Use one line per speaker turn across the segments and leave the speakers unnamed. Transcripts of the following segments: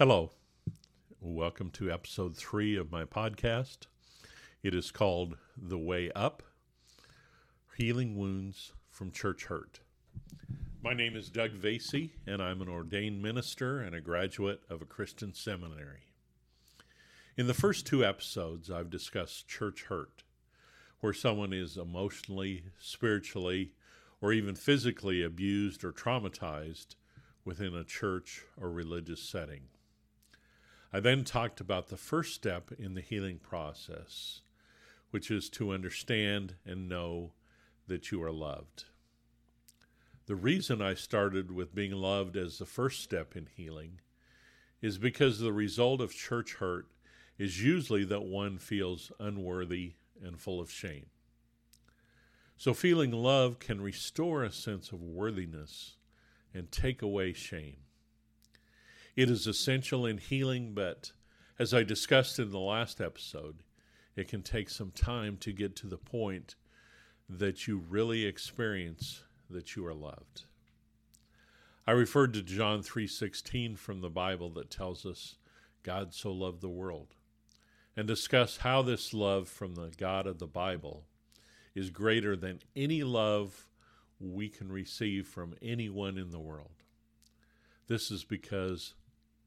Hello. Welcome to episode three of my podcast. It is called The Way Up Healing Wounds from Church Hurt. My name is Doug Vasey, and I'm an ordained minister and a graduate of a Christian seminary. In the first two episodes, I've discussed church hurt, where someone is emotionally, spiritually, or even physically abused or traumatized within a church or religious setting. I then talked about the first step in the healing process, which is to understand and know that you are loved. The reason I started with being loved as the first step in healing is because the result of church hurt is usually that one feels unworthy and full of shame. So, feeling love can restore a sense of worthiness and take away shame. It is essential in healing, but as I discussed in the last episode, it can take some time to get to the point that you really experience that you are loved. I referred to John 3:16 from the Bible that tells us God so loved the world and discuss how this love from the God of the Bible is greater than any love we can receive from anyone in the world. This is because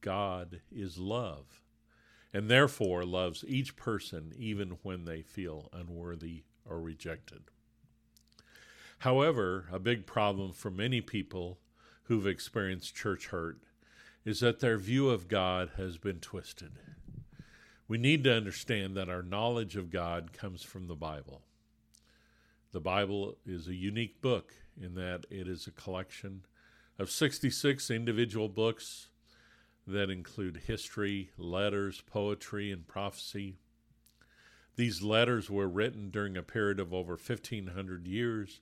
God is love and therefore loves each person even when they feel unworthy or rejected. However, a big problem for many people who've experienced church hurt is that their view of God has been twisted. We need to understand that our knowledge of God comes from the Bible. The Bible is a unique book in that it is a collection of 66 individual books that include history, letters, poetry, and prophecy. These letters were written during a period of over 1,500 years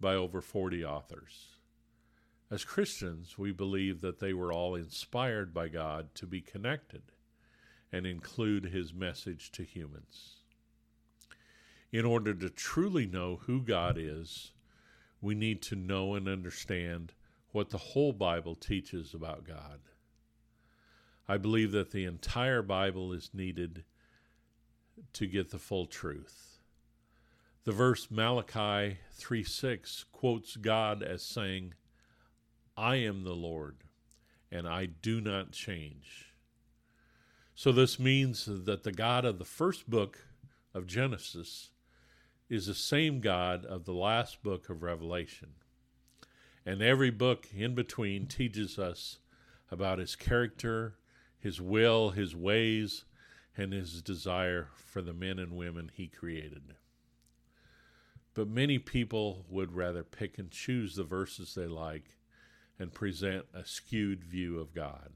by over 40 authors. As Christians, we believe that they were all inspired by God to be connected and include His message to humans. In order to truly know who God is, we need to know and understand what the whole Bible teaches about God. I believe that the entire Bible is needed to get the full truth. The verse Malachi 3 6 quotes God as saying, I am the Lord, and I do not change. So this means that the God of the first book of Genesis is the same God of the last book of Revelation. And every book in between teaches us about his character, his will, his ways, and his desire for the men and women he created. But many people would rather pick and choose the verses they like and present a skewed view of God.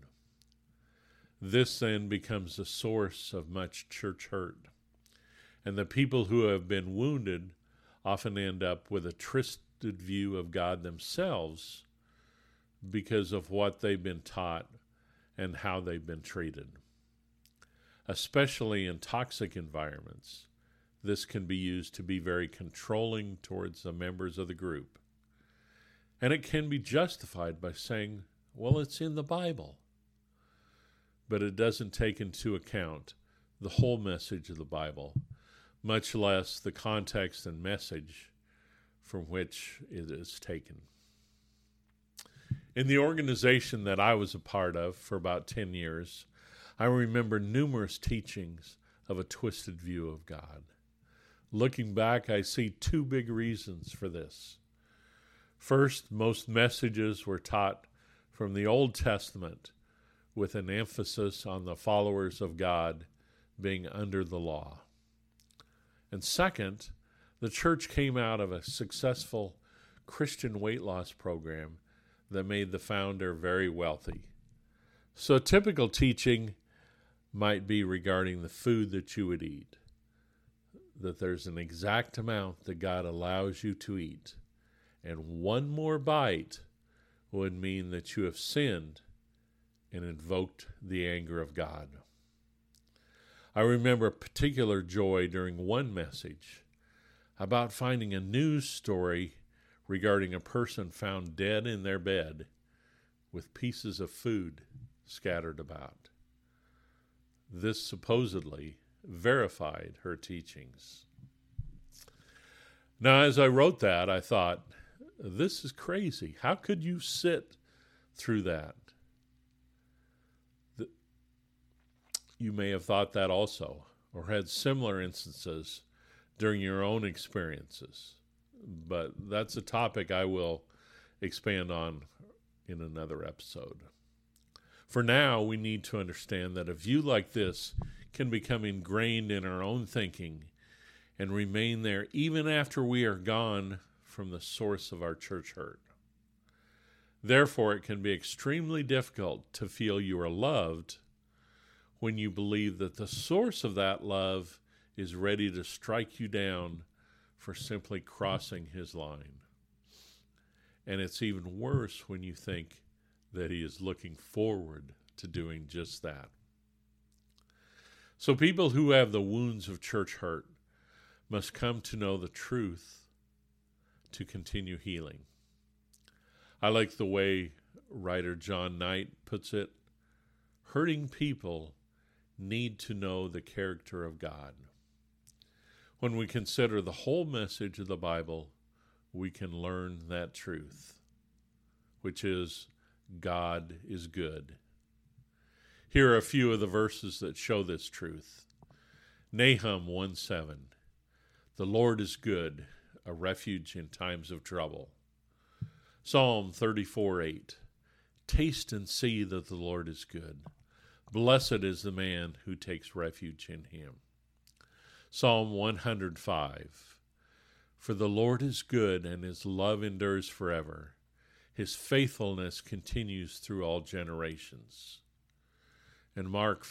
This then becomes the source of much church hurt. And the people who have been wounded often end up with a twisted view of God themselves because of what they've been taught and how they've been treated. Especially in toxic environments, this can be used to be very controlling towards the members of the group. And it can be justified by saying, well, it's in the Bible. But it doesn't take into account the whole message of the Bible, much less the context and message from which it is taken. In the organization that I was a part of for about 10 years, I remember numerous teachings of a twisted view of God. Looking back, I see two big reasons for this. First, most messages were taught from the Old Testament with an emphasis on the followers of God being under the law. And second, the church came out of a successful Christian weight loss program that made the founder very wealthy. So, typical teaching might be regarding the food that you would eat that there's an exact amount that God allows you to eat. And one more bite would mean that you have sinned and invoked the anger of God. I remember a particular joy during one message about finding a news story regarding a person found dead in their bed with pieces of food scattered about. this supposedly verified her teachings. Now, as I wrote that, I thought, this is crazy. How could you sit through that? You may have thought that also, or had similar instances during your own experiences. But that's a topic I will expand on in another episode. For now, we need to understand that a view like this can become ingrained in our own thinking and remain there even after we are gone from the source of our church hurt. Therefore, it can be extremely difficult to feel you are loved when you believe that the source of that love is ready to strike you down for simply crossing his line. And it's even worse when you think that he is looking forward to doing just that. So, people who have the wounds of church hurt must come to know the truth to continue healing. I like the way writer John Knight puts it hurting people need to know the character of God. When we consider the whole message of the Bible, we can learn that truth, which is God is good. Here are a few of the verses that show this truth. Nahum 1 7. The Lord is good, a refuge in times of trouble. Psalm 34 8. Taste and see that the Lord is good. Blessed is the man who takes refuge in him. Psalm 105 For the Lord is good, and his love endures forever. His faithfulness continues through all generations. And Mark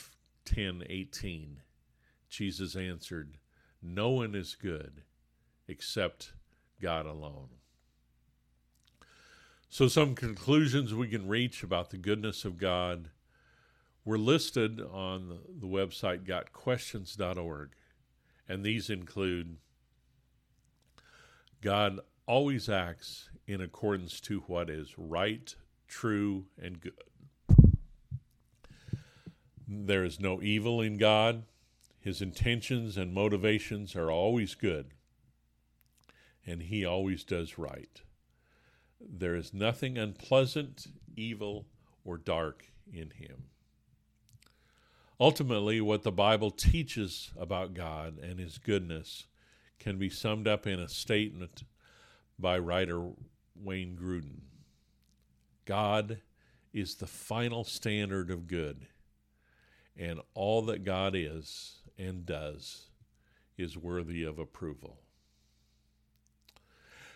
10:18 Jesus answered, "No one is good except God alone." So some conclusions we can reach about the goodness of God were listed on the website gotquestions.org. And these include God always acts in accordance to what is right, true, and good. There is no evil in God. His intentions and motivations are always good, and He always does right. There is nothing unpleasant, evil, or dark in Him. Ultimately, what the Bible teaches about God and His goodness can be summed up in a statement by writer Wayne Grudem God is the final standard of good, and all that God is and does is worthy of approval.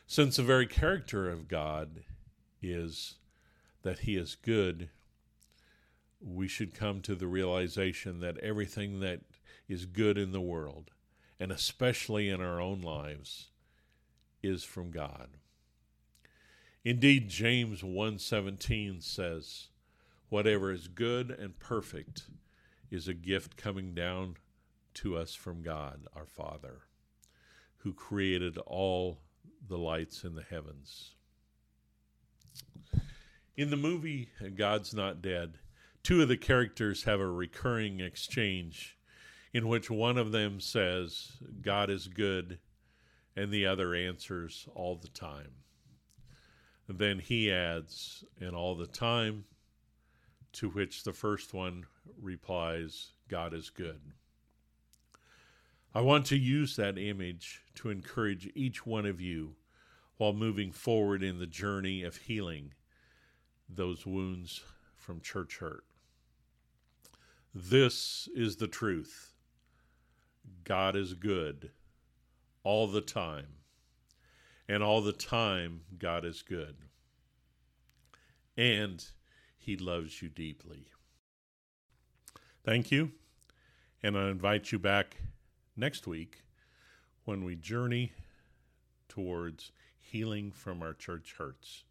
Since the very character of God is that He is good, we should come to the realization that everything that is good in the world, and especially in our own lives, is from God. Indeed, James 1:17 says, "Whatever is good and perfect is a gift coming down to us from God, our Father, who created all the lights in the heavens." In the movie God's Not Dead, two of the characters have a recurring exchange in which one of them says, God is good, and the other answers all the time. Then he adds, and all the time, to which the first one replies, God is good. I want to use that image to encourage each one of you while moving forward in the journey of healing those wounds from church hurt. This is the truth God is good all the time, and all the time, God is good. And He loves you deeply. Thank you, and I invite you back next week when we journey towards healing from our church hurts.